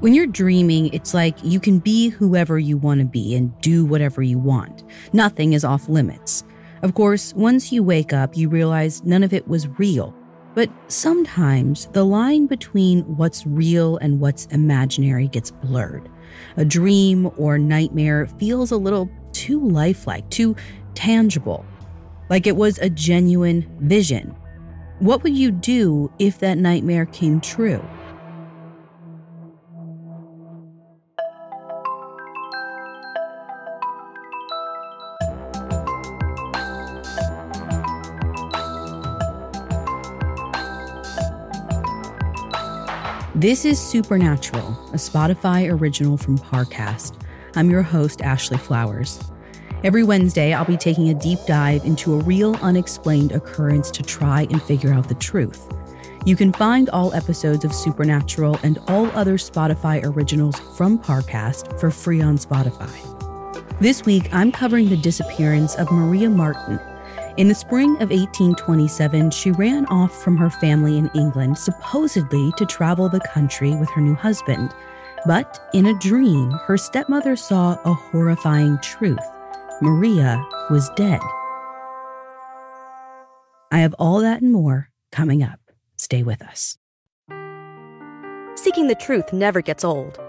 When you're dreaming, it's like you can be whoever you want to be and do whatever you want. Nothing is off limits. Of course, once you wake up, you realize none of it was real. But sometimes the line between what's real and what's imaginary gets blurred. A dream or nightmare feels a little too lifelike, too tangible, like it was a genuine vision. What would you do if that nightmare came true? This is Supernatural, a Spotify original from Parcast. I'm your host, Ashley Flowers. Every Wednesday, I'll be taking a deep dive into a real unexplained occurrence to try and figure out the truth. You can find all episodes of Supernatural and all other Spotify originals from Parcast for free on Spotify. This week, I'm covering the disappearance of Maria Marten. In the spring of 1827, she ran off from her family in England, supposedly to travel the country with her new husband. But in a dream, her stepmother saw a horrifying truth Maria was dead. I have all that and more coming up. Stay with us. Seeking the truth never gets old.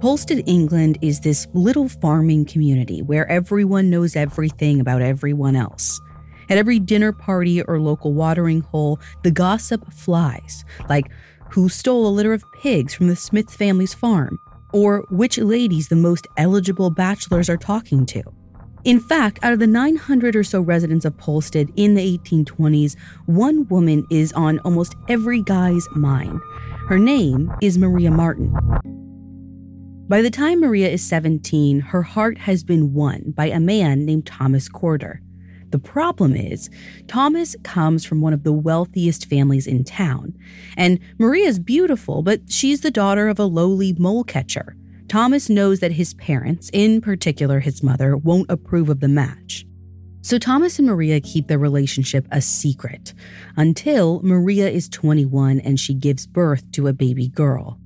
Polstead, England is this little farming community where everyone knows everything about everyone else. At every dinner party or local watering hole, the gossip flies, like who stole a litter of pigs from the Smith family's farm, or which ladies the most eligible bachelors are talking to. In fact, out of the 900 or so residents of Polstead in the 1820s, one woman is on almost every guy's mind. Her name is Maria Marten. By the time Maria is 17, her heart has been won by a man named Thomas Corder. The problem is, Thomas comes from one of the wealthiest families in town. And Maria's beautiful, but she's the daughter of a lowly mole catcher. Thomas knows that his parents, in particular his mother, won't approve of the match. So Thomas and Maria keep their relationship a secret until Maria is 21 and she gives birth to a baby girl.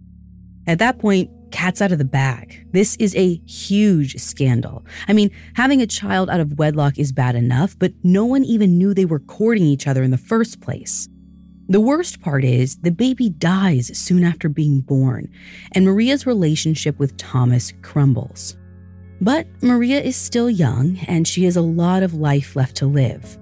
At that point, cat's out of the bag. This is a huge scandal. I mean, having a child out of wedlock is bad enough, but no one even knew they were courting each other in the first place. The worst part is the baby dies soon after being born, and Maria's relationship with Thomas crumbles. But Maria is still young, and she has a lot of life left to live.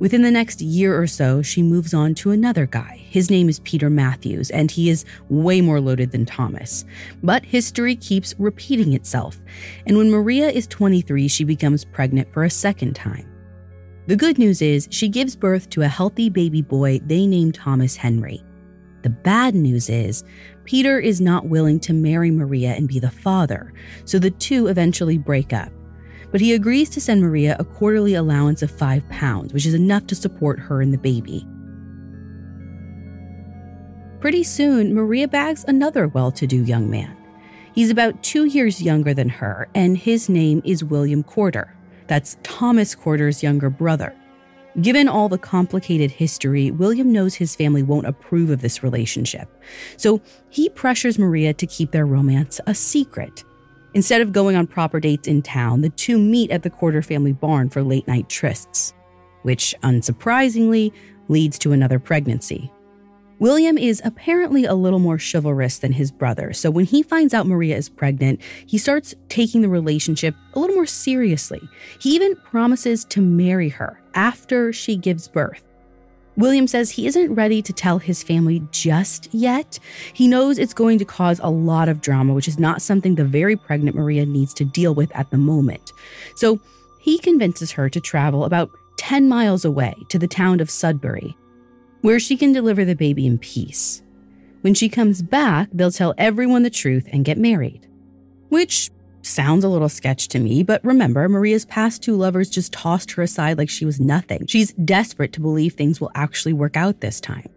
Within the next year or so, she moves on to another guy. His name is Peter Matthews, and he is way more loaded than Thomas. But history keeps repeating itself, and when Maria is 23, she becomes pregnant for a second time. The good news is she gives birth to a healthy baby boy they name Thomas Henry. The bad news is Peter is not willing to marry Maria and be the father, so the two eventually break up but he agrees to send Maria a quarterly allowance of five pounds, which is enough to support her and the baby. Pretty soon, Maria bags another well to do young man. He's about two years younger than her, and his name is William Corder. That's Thomas Corder's younger brother. Given all the complicated history, William knows his family won't approve of this relationship. So he pressures Maria to keep their romance a secret. Instead of going on proper dates in town, the two meet at the Corder family barn for late night trysts, which, unsurprisingly, leads to another pregnancy. William is apparently a little more chivalrous than his brother, so when he finds out Maria is pregnant, he starts taking the relationship a little more seriously. He even promises to marry her after she gives birth. William says he isn't ready to tell his family just yet. He knows it's going to cause a lot of drama, which is not something the very pregnant Maria needs to deal with at the moment. So he convinces her to travel about 10 miles away to the town of Sudbury, where she can deliver the baby in peace. When she comes back, they'll tell everyone the truth and get married. Which Sounds a little sketch to me, but remember, Maria's past two lovers just tossed her aside like she was nothing. She's desperate to believe things will actually work out this time.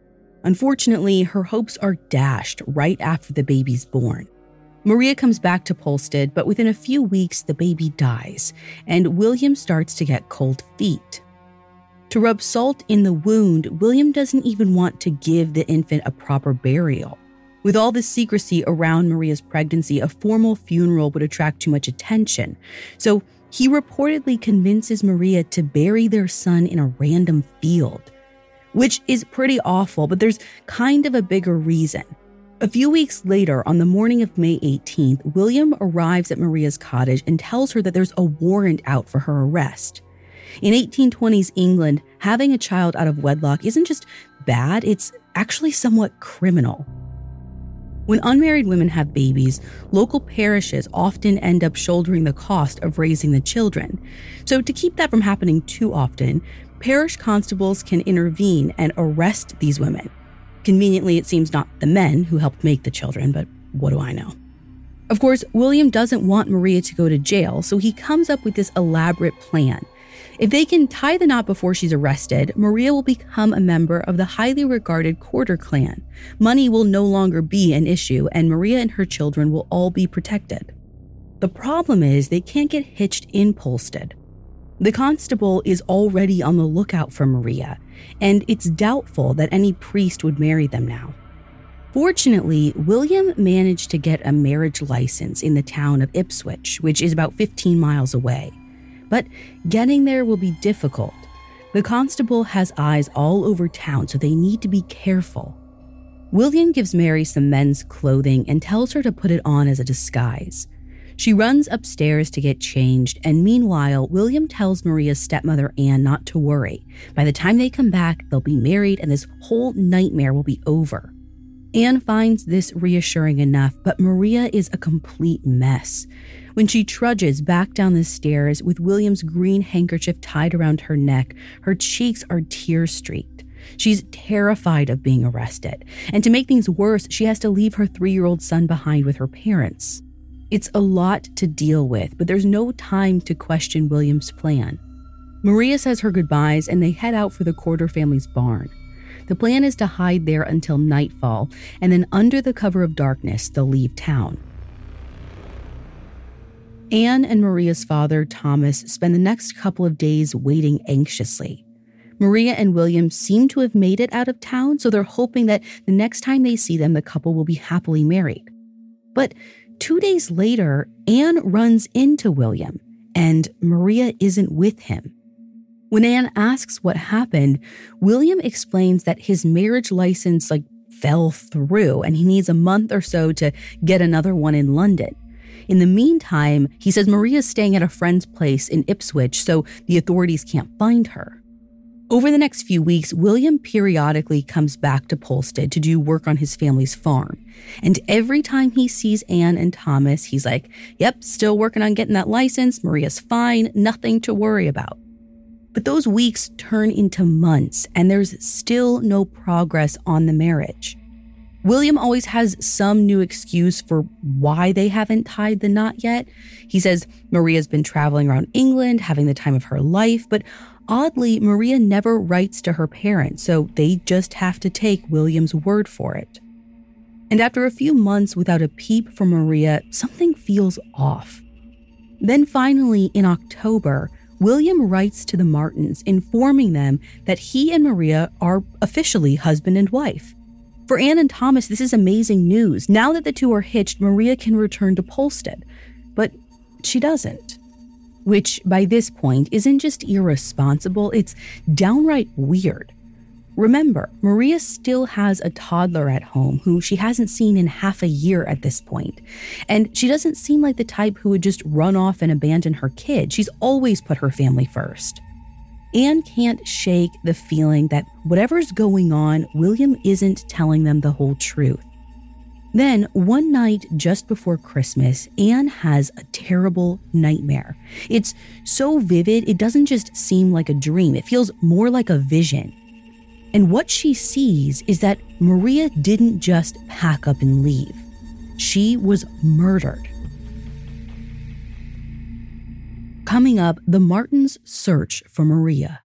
Unfortunately, her hopes are dashed right after the baby's born. Maria comes back to Polstead, but within a few weeks, the baby dies, and William starts to get cold feet. To rub salt in the wound, William doesn't even want to give the infant a proper burial. With all the secrecy around Maria's pregnancy, a formal funeral would attract too much attention. So he reportedly convinces Maria to bury their son in a random field, which is pretty awful, but there's kind of a bigger reason. A few weeks later, on the morning of May 18th, William arrives at Maria's cottage and tells her that there's a warrant out for her arrest. In 1820s England, having a child out of wedlock isn't just bad, it's actually somewhat criminal. When unmarried women have babies, local parishes often end up shouldering the cost of raising the children. So, to keep that from happening too often, parish constables can intervene and arrest these women. Conveniently, it seems not the men who helped make the children, but what do I know? Of course, William doesn't want Maria to go to jail, so he comes up with this elaborate plan. If they can tie the knot before she's arrested, Maria will become a member of the highly regarded Corder clan. Money will no longer be an issue, and Maria and her children will all be protected. The problem is they can't get hitched in Polstead. The constable is already on the lookout for Maria, and it's doubtful that any priest would marry them now. Fortunately, William managed to get a marriage license in the town of Ipswich, which is about 15 miles away. But getting there will be difficult. The constable has eyes all over town, so they need to be careful. William gives Mary some men's clothing and tells her to put it on as a disguise. She runs upstairs to get changed, and meanwhile, William tells Maria's stepmother Anne not to worry. By the time they come back, they'll be married and this whole nightmare will be over. Anne finds this reassuring enough, but Maria is a complete mess. When she trudges back down the stairs with William's green handkerchief tied around her neck, her cheeks are tear streaked. She's terrified of being arrested, and to make things worse, she has to leave her three year old son behind with her parents. It's a lot to deal with, but there's no time to question William's plan. Maria says her goodbyes and they head out for the Corder family's barn. The plan is to hide there until nightfall, and then under the cover of darkness, they'll leave town. Anne and Maria's father, Thomas, spend the next couple of days waiting anxiously. Maria and William seem to have made it out of town, so they're hoping that the next time they see them, the couple will be happily married. But two days later, Anne runs into William, and Maria isn't with him. When Anne asks what happened, William explains that his marriage license like fell through and he needs a month or so to get another one in London. In the meantime, he says Maria's staying at a friend's place in Ipswich, so the authorities can't find her. Over the next few weeks, William periodically comes back to Polstead to do work on his family's farm. And every time he sees Anne and Thomas, he's like, Yep, still working on getting that license. Maria's fine, nothing to worry about. But those weeks turn into months, and there's still no progress on the marriage. William always has some new excuse for why they haven't tied the knot yet. He says Maria's been traveling around England, having the time of her life, but Oddly, Maria never writes to her parents, so they just have to take William's word for it. And after a few months without a peep from Maria, something feels off. Then finally, in October, William writes to the Martens, informing them that he and Maria are officially husband and wife. For Anne and Thomas, this is amazing news. Now that the two are hitched, Maria can return to Polstead. But she doesn't which by this point isn't just irresponsible, it's downright weird. Remember, Maria still has a toddler at home who she hasn't seen in half a year at this point. And she doesn't seem like the type who would just run off and abandon her kid. She's always put her family first. Anne can't shake the feeling that whatever's going on, William isn't telling them the whole truth. Then, one night just before Christmas, Anne has a terrible nightmare. It's so vivid, it doesn't just seem like a dream, it feels more like a vision. And what she sees is that Maria didn't just pack up and leave, she was murdered. Coming up, the Martens search for Maria.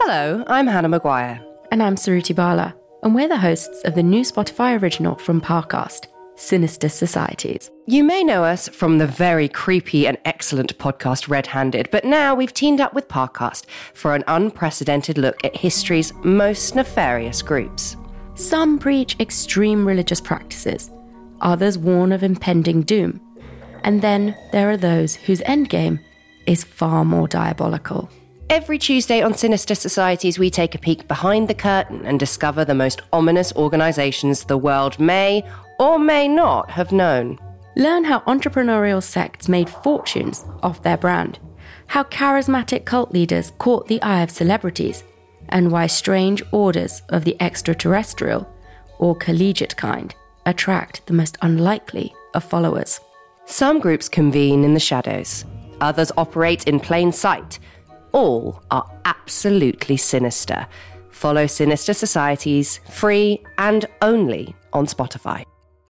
Hello, I'm Hannah Maguire. And I'm Suruthi Bala and we're the hosts of the new Spotify original from Parcast, Sinister Societies. You may know us from the very creepy and excellent podcast Red Handed, but now we've teamed up with Parcast for an unprecedented look at history's most nefarious groups. Some preach extreme religious practices, others warn of impending doom, and then there are those whose endgame is far more diabolical. Every Tuesday on Sinister Societies, we take a peek behind the curtain and discover the most ominous organizations the world may or may not have known. Learn how entrepreneurial sects made fortunes off their brand, how charismatic cult leaders caught the eye of celebrities, and why strange orders of the extraterrestrial or collegiate kind attract the most unlikely of followers. Some groups convene in the shadows, others operate in plain sight all are absolutely sinister. Follow Sinister Societies free and only on Spotify.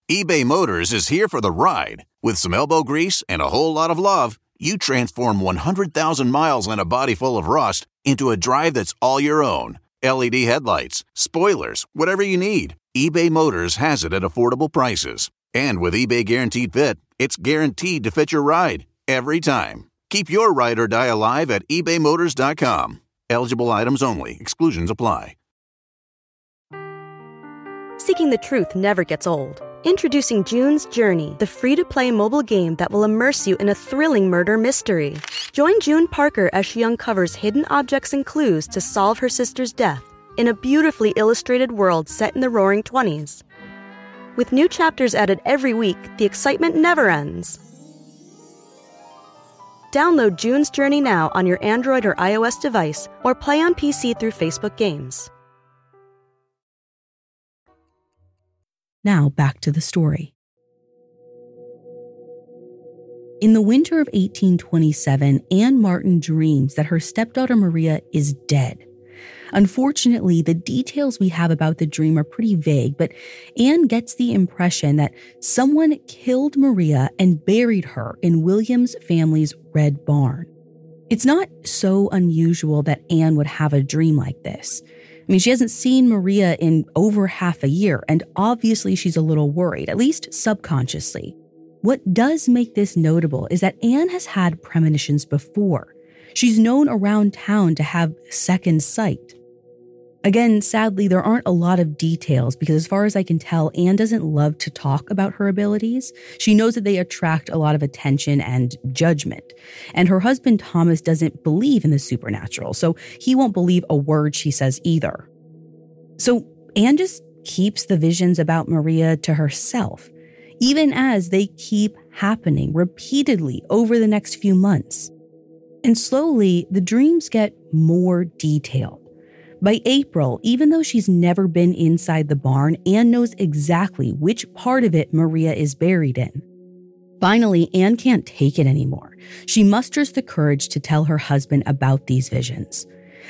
eBay Motors is here for the ride. With some elbow grease and a whole lot of love, you transform 100,000 miles and a body full of rust into a drive that's all your own. LED headlights, spoilers, whatever you need, eBay Motors has it at affordable prices. And with eBay Guaranteed Fit, it's guaranteed to fit your ride every time. Keep your ride or die alive at ebaymotors.com. Eligible items only, exclusions apply. Seeking the truth never gets old. Introducing June's Journey, the free to play mobile game that will immerse you in a thrilling murder mystery. Join June Parker as she uncovers hidden objects and clues to solve her sister's death in a beautifully illustrated world set in the roaring 20s. With new chapters added every week, the excitement never ends. Download June's Journey now on your Android or iOS device or play on PC through Facebook Games. Now back to the story. In the winter of 1827, Anne Marten dreams that her stepdaughter Maria is dead. Unfortunately, the details we have about the dream are pretty vague, but Anne gets the impression that someone killed Maria and buried her in William's family's red barn. It's not so unusual that Anne would have a dream like this. I mean, she hasn't seen Maria in over half a year, and obviously she's a little worried, at least subconsciously. What does make this notable is that Anne has had premonitions before. She's known around town to have second sight. Again, sadly, there aren't a lot of details because, as far as I can tell, Anne doesn't love to talk about her abilities. She knows that they attract a lot of attention and judgment. And her husband, Thomas, doesn't believe in the supernatural, so he won't believe a word she says either. So Anne just keeps the visions about Maria to herself, even as they keep happening repeatedly over the next few months. And slowly, the dreams get more detailed. By April, even though she's never been inside the barn, Anne knows exactly which part of it Maria is buried in. Finally, Anne can't take it anymore. She musters the courage to tell her husband about these visions.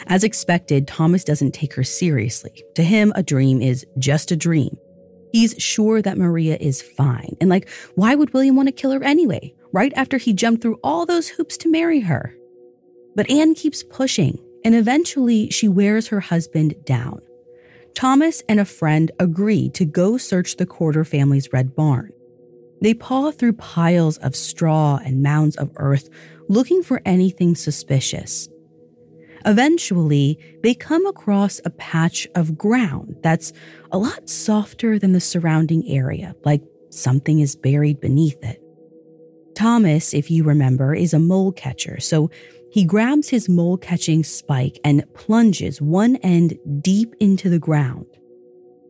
As expected, Thomas doesn't take her seriously. To him, a dream is just a dream. He's sure that Maria is fine. And, like, why would William want to kill her anyway, right after he jumped through all those hoops to marry her? But Anne keeps pushing and eventually she wears her husband down. Thomas and a friend agree to go search the Corder family's red barn. They paw through piles of straw and mounds of earth looking for anything suspicious. Eventually, they come across a patch of ground that's a lot softer than the surrounding area, like something is buried beneath it. Thomas, if you remember, is a mole catcher, so he grabs his mole catching spike and plunges one end deep into the ground.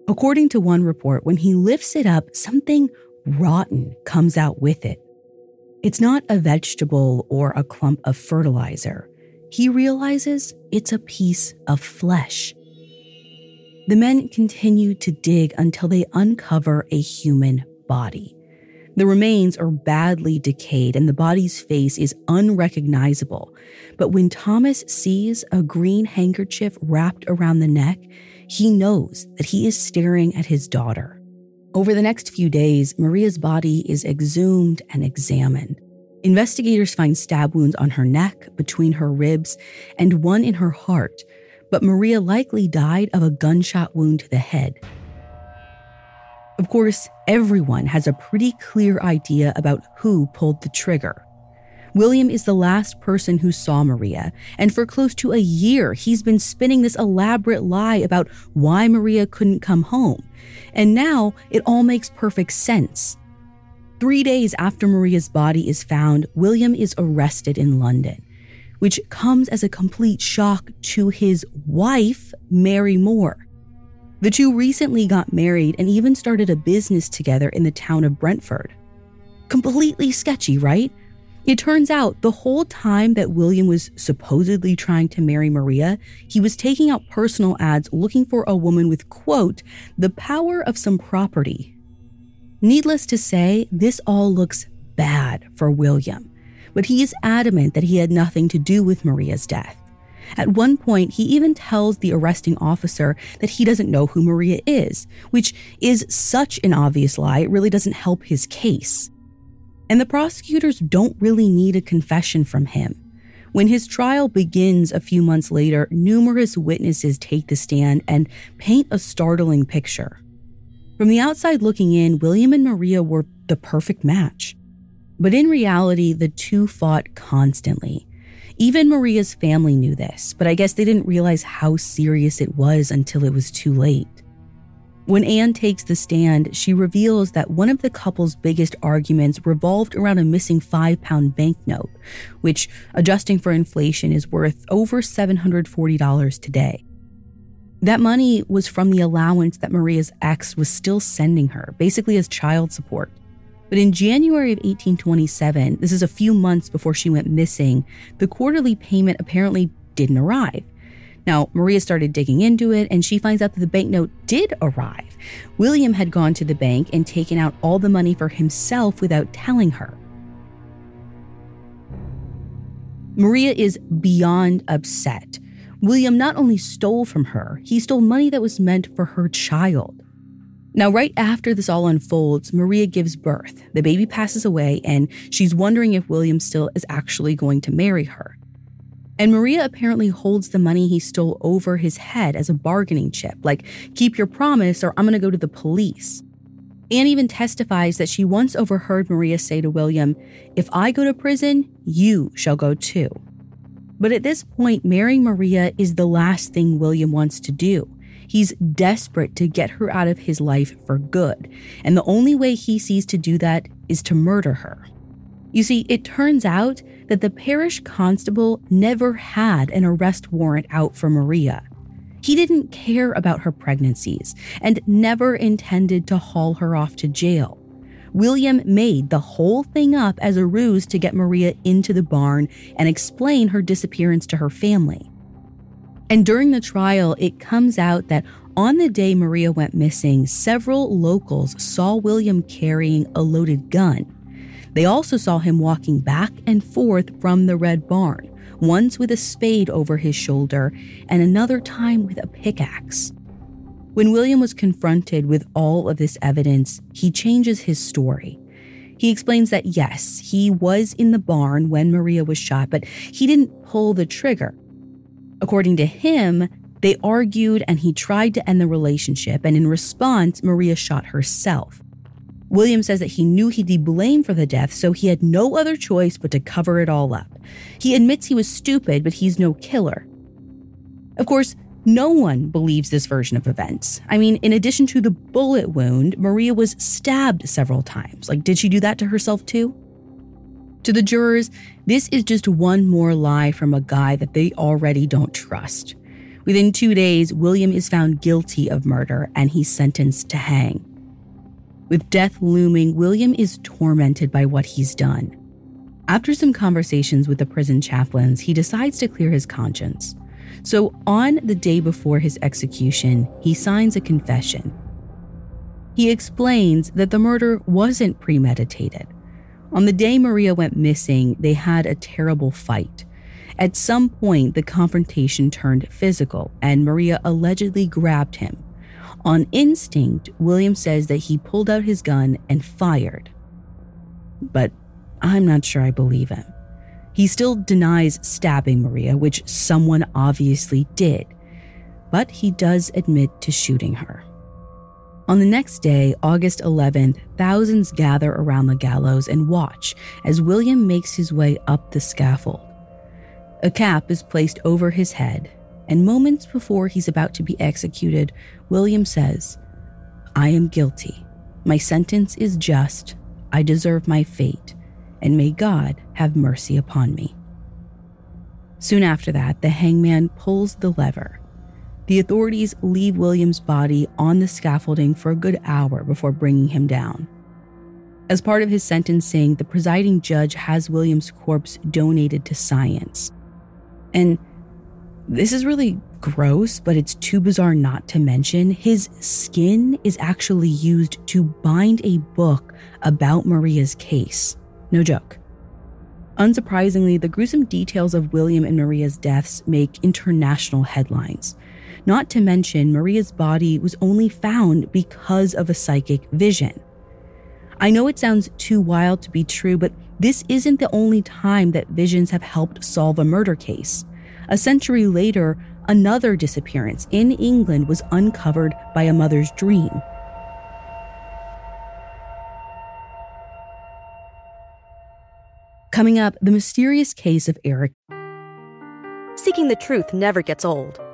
According to one report, when he lifts it up, something rotten comes out with it. It's not a vegetable or a clump of fertilizer. He realizes it's a piece of flesh. The men continue to dig until they uncover a human body. The remains are badly decayed and the body's face is unrecognizable. But when Thomas sees a green handkerchief wrapped around the neck, he knows that he is staring at his daughter. Over the next few days, Maria's body is exhumed and examined. Investigators find stab wounds on her neck, between her ribs, and one in her heart, but Maria likely died of a gunshot wound to the head. Of course, everyone has a pretty clear idea about who pulled the trigger. William is the last person who saw Maria, and for close to a year, he's been spinning this elaborate lie about why Maria couldn't come home. And now it all makes perfect sense. Three days after Maria's body is found, William is arrested in London, which comes as a complete shock to his wife, Mary Moore. The two recently got married and even started a business together in the town of Brentford. Completely sketchy, right? It turns out the whole time that William was supposedly trying to marry Maria, he was taking out personal ads looking for a woman with, quote, the power of some property. Needless to say, this all looks bad for William, but he is adamant that he had nothing to do with Maria's death. At one point, he even tells the arresting officer that he doesn't know who Maria is, which is such an obvious lie, it really doesn't help his case. And the prosecutors don't really need a confession from him. When his trial begins a few months later, numerous witnesses take the stand and paint a startling picture. From the outside looking in, William and Maria were the perfect match. But in reality, the two fought constantly. Even Maria's family knew this, but I guess they didn't realize how serious it was until it was too late. When Anne takes the stand, she reveals that one of the couple's biggest arguments revolved around a missing five pound banknote, which, adjusting for inflation, is worth over $740 today. That money was from the allowance that Maria's ex was still sending her, basically as child support. But in January of 1827, this is a few months before she went missing, the quarterly payment apparently didn't arrive. Now, Maria started digging into it and she finds out that the banknote did arrive. William had gone to the bank and taken out all the money for himself without telling her. Maria is beyond upset. William not only stole from her, he stole money that was meant for her child. Now, right after this all unfolds, Maria gives birth. The baby passes away, and she's wondering if William still is actually going to marry her. And Maria apparently holds the money he stole over his head as a bargaining chip, like, keep your promise or I'm gonna go to the police. Anne even testifies that she once overheard Maria say to William, If I go to prison, you shall go too. But at this point, marrying Maria is the last thing William wants to do. He's desperate to get her out of his life for good, and the only way he sees to do that is to murder her. You see, it turns out that the parish constable never had an arrest warrant out for Maria. He didn't care about her pregnancies and never intended to haul her off to jail. William made the whole thing up as a ruse to get Maria into the barn and explain her disappearance to her family. And during the trial, it comes out that on the day Maria went missing, several locals saw William carrying a loaded gun. They also saw him walking back and forth from the Red Barn, once with a spade over his shoulder and another time with a pickaxe. When William was confronted with all of this evidence, he changes his story. He explains that yes, he was in the barn when Maria was shot, but he didn't pull the trigger. According to him, they argued and he tried to end the relationship, and in response, Maria shot herself. William says that he knew he'd be blamed for the death, so he had no other choice but to cover it all up. He admits he was stupid, but he's no killer. Of course, no one believes this version of events. I mean, in addition to the bullet wound, Maria was stabbed several times. Like, did she do that to herself too? To the jurors, this is just one more lie from a guy that they already don't trust. Within two days, William is found guilty of murder and he's sentenced to hang. With death looming, William is tormented by what he's done. After some conversations with the prison chaplains, he decides to clear his conscience. So, on the day before his execution, he signs a confession. He explains that the murder wasn't premeditated. On the day Maria went missing, they had a terrible fight. At some point, the confrontation turned physical, and Maria allegedly grabbed him. On instinct, William says that he pulled out his gun and fired. But I'm not sure I believe him. He still denies stabbing Maria, which someone obviously did, but he does admit to shooting her. On the next day, August 11th, thousands gather around the gallows and watch as William makes his way up the scaffold. A cap is placed over his head, and moments before he's about to be executed, William says, I am guilty. My sentence is just. I deserve my fate and may God have mercy upon me. Soon after that, the hangman pulls the lever. The authorities leave William's body on the scaffolding for a good hour before bringing him down. As part of his sentencing, the presiding judge has William's corpse donated to science. And this is really gross, but it's too bizarre not to mention. His skin is actually used to bind a book about Maria's case. No joke. Unsurprisingly, the gruesome details of William and Maria's deaths make international headlines. Not to mention, Maria's body was only found because of a psychic vision. I know it sounds too wild to be true, but this isn't the only time that visions have helped solve a murder case. A century later, another disappearance in England was uncovered by a mother's dream. Coming up, the mysterious case of Eric. Seeking the truth never gets old.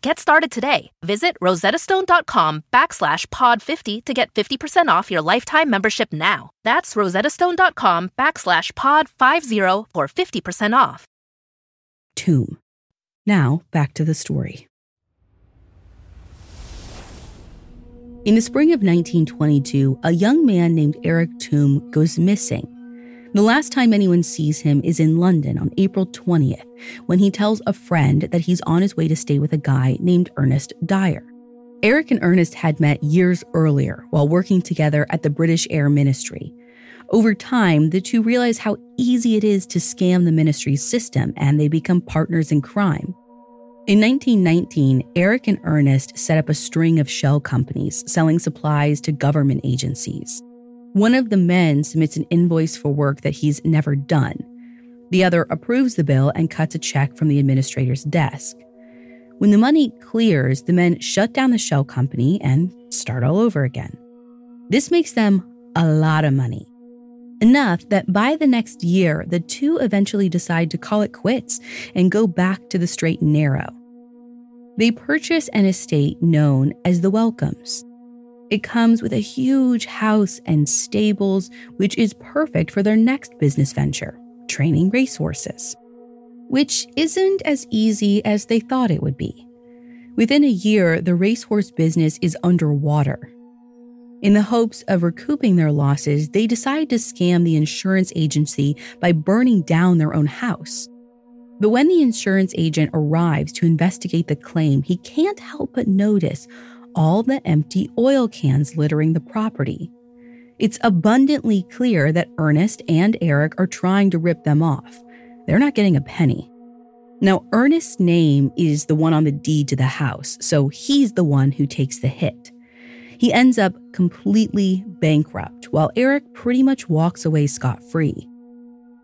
Get started today. Visit rosettastone.com backslash pod50 to get 50% off your lifetime membership now. That's rosettastone.com backslash pod50 for 50% off. Tomb. Now, back to the story. In the spring of 1922, a young man named Eric Tombe goes missing. The last time anyone sees him is in London on April 20th, when he tells a friend that he's on his way to stay with a guy named Ernest Dyer. Eric and Ernest had met years earlier while working together at the British Air Ministry. Over time, the two realize how easy it is to scam the ministry's system and they become partners in crime. In 1919, Eric and Ernest set up a string of shell companies selling supplies to government agencies. One of the men submits an invoice for work that he's never done. The other approves the bill and cuts a check from the administrator's desk. When the money clears, the men shut down the shell company and start all over again. This makes them a lot of money. Enough that by the next year, the two eventually decide to call it quits and go back to the straight and narrow. They purchase an estate known as the Welcomes. It comes with a huge house and stables, which is perfect for their next business venture training racehorses which isn't as easy as they thought it would be. Within a year, the racehorse business is underwater. In the hopes of recouping their losses, they decide to scam the insurance agency by burning down their own house. But when the insurance agent arrives to investigate the claim, he can't help but notice all the empty oil cans littering the property. It's abundantly clear that Ernest and Eric are trying to rip them off they're not getting a penny. Now, Ernest's name is the one on the deed to the house, so he's the one who takes the hit. He ends up completely bankrupt, while Eric pretty much walks away scot free.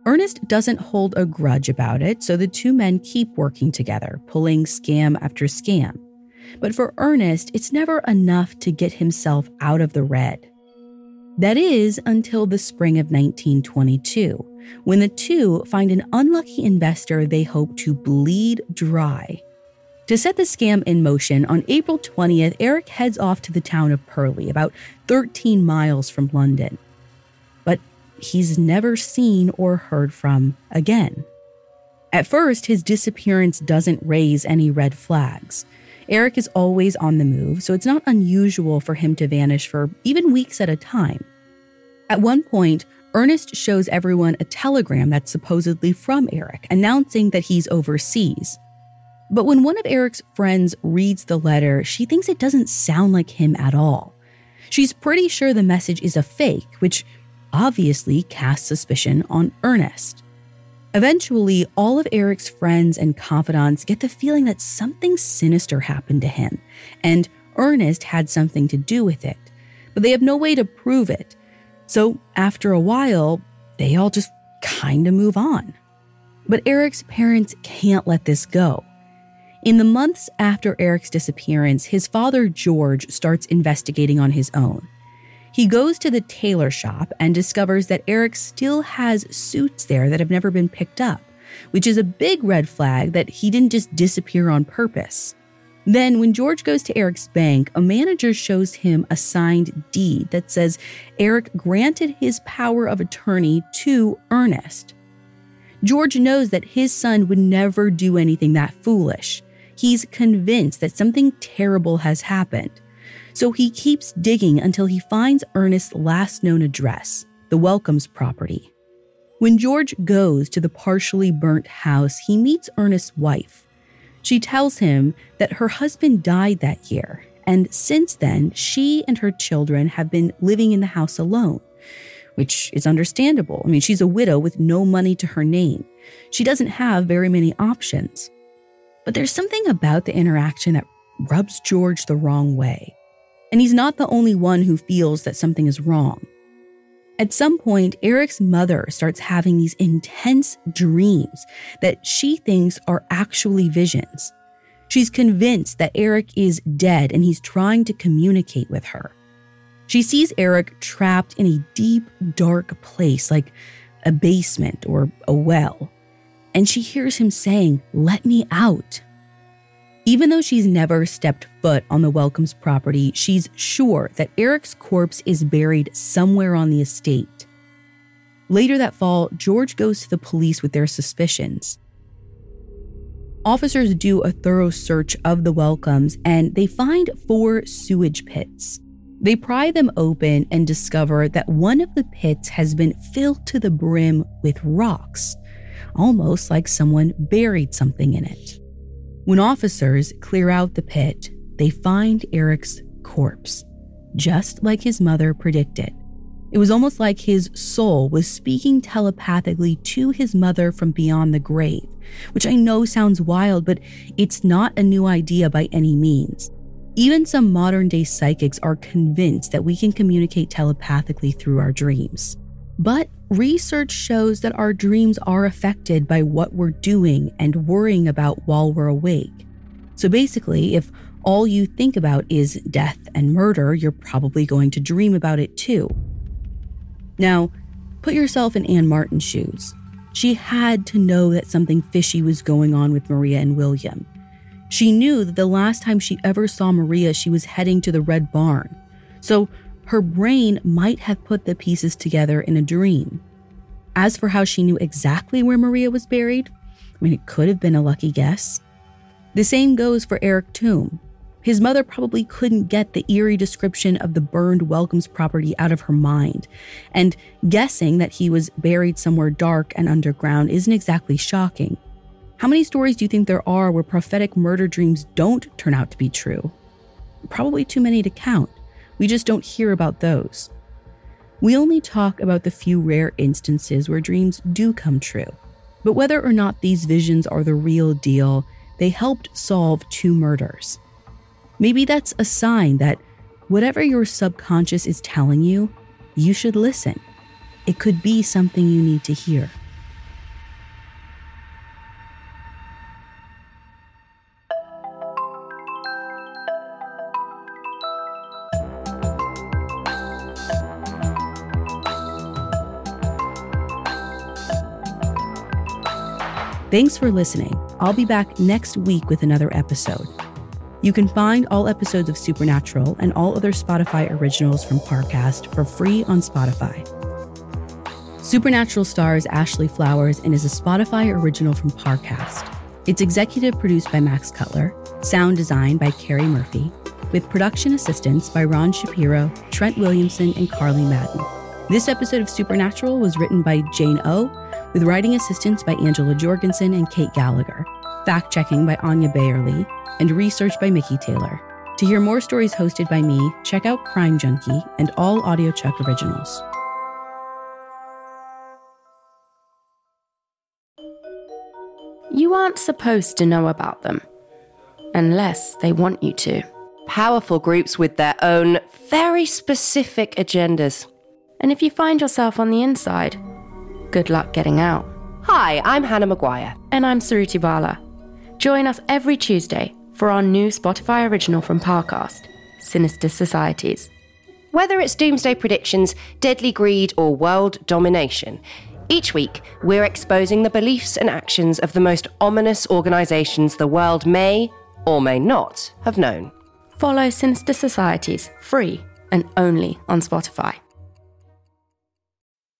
Ernest doesn't hold a grudge about it, so the two men keep working together, pulling scam after scam. But for Ernest, it's never enough to get himself out of the red. That is until the spring of 1922, when the two find an unlucky investor they hope to bleed dry. To set the scam in motion, on April 20th, Eric heads off to the town of Purley, about 13 miles from London. But he's never seen or heard from again. At first, his disappearance doesn't raise any red flags. Eric is always on the move, so it's not unusual for him to vanish for even weeks at a time. At one point, Ernest shows everyone a telegram that's supposedly from Eric, announcing that he's overseas. But when one of Eric's friends reads the letter, she thinks it doesn't sound like him at all. She's pretty sure the message is a fake, which obviously casts suspicion on Ernest. Eventually, all of Eric's friends and confidants get the feeling that something sinister happened to him, and Ernest had something to do with it. But they have no way to prove it. So, after a while, they all just kind of move on. But Eric's parents can't let this go. In the months after Eric's disappearance, his father, George, starts investigating on his own. He goes to the tailor shop and discovers that Eric still has suits there that have never been picked up, which is a big red flag that he didn't just disappear on purpose. Then, when George goes to Eric's bank, a manager shows him a signed deed that says Eric granted his power of attorney to Ernest. George knows that his son would never do anything that foolish. He's convinced that something terrible has happened. So he keeps digging until he finds Ernest's last known address, the Welcomes property. When George goes to the partially burnt house, he meets Ernest's wife. She tells him that her husband died that year, and since then, she and her children have been living in the house alone, which is understandable. I mean, she's a widow with no money to her name. She doesn't have very many options. But there's something about the interaction that rubs George the wrong way. And he's not the only one who feels that something is wrong. At some point, Eric's mother starts having these intense dreams that she thinks are actually visions. She's convinced that Eric is dead and he's trying to communicate with her. She sees Eric trapped in a deep, dark place like a basement or a well. And she hears him saying, Let me out. Even though she's never stepped foot on the Welcomes property, she's sure that Eric's corpse is buried somewhere on the estate. Later that fall, George goes to the police with their suspicions. Officers do a thorough search of the Welcomes and they find four sewage pits. They pry them open and discover that one of the pits has been filled to the brim with rocks, almost like someone buried something in it. When officers clear out the pit, they find Eric's corpse, just like his mother predicted. It was almost like his soul was speaking telepathically to his mother from beyond the grave, which I know sounds wild, but it's not a new idea by any means. Even some modern day psychics are convinced that we can communicate telepathically through our dreams. But research shows that our dreams are affected by what we're doing and worrying about while we're awake. So basically, if all you think about is death and murder, you're probably going to dream about it too. Now, put yourself in Anne Marten's shoes. She had to know that something fishy was going on with Maria and William. She knew that the last time she ever saw Maria, she was heading to the Red Barn. So her brain might have put the pieces together in a dream. As for how she knew exactly where Maria was buried, I mean, it could have been a lucky guess. The same goes for Eric Tombe. His mother probably couldn't get the eerie description of the burned Welcomes property out of her mind, and guessing that he was buried somewhere dark and underground isn't exactly shocking. How many stories do you think there are where prophetic murder dreams don't turn out to be true? Probably too many to count. We just don't hear about those. We only talk about the few rare instances where dreams do come true. But whether or not these visions are the real deal, they helped solve two murders. Maybe that's a sign that whatever your subconscious is telling you, you should listen. It could be something you need to hear. Thanks for listening. I'll be back next week with another episode. You can find all episodes of Supernatural and all other Spotify originals from Parcast for free on Spotify. Supernatural stars Ashley Flowers and is a Spotify original from Parcast. It's executive produced by Max Cutler, sound design by Carrie Murphy, with production assistance by Ron Shapiro, Trent Williamson, and Carly Madden. This episode of Supernatural was written by Jane O with writing assistance by Angela Jorgensen and Kate Gallagher, fact checking by Anya Bayerly, and research by Mickey Taylor. To hear more stories hosted by me, check out Crime Junkie and all audiochuck originals. You aren't supposed to know about them, unless they want you to. Powerful groups with their own very specific agendas. And if you find yourself on the inside, good luck getting out. Hi, I'm Hannah Maguire. And I'm Suruthi Bala. Join us every Tuesday for our new Spotify original from Parcast, Sinister Societies. Whether it's doomsday predictions, deadly greed, or world domination, each week we're exposing the beliefs and actions of the most ominous organizations the world may or may not have known. Follow Sinister Societies free and only on Spotify.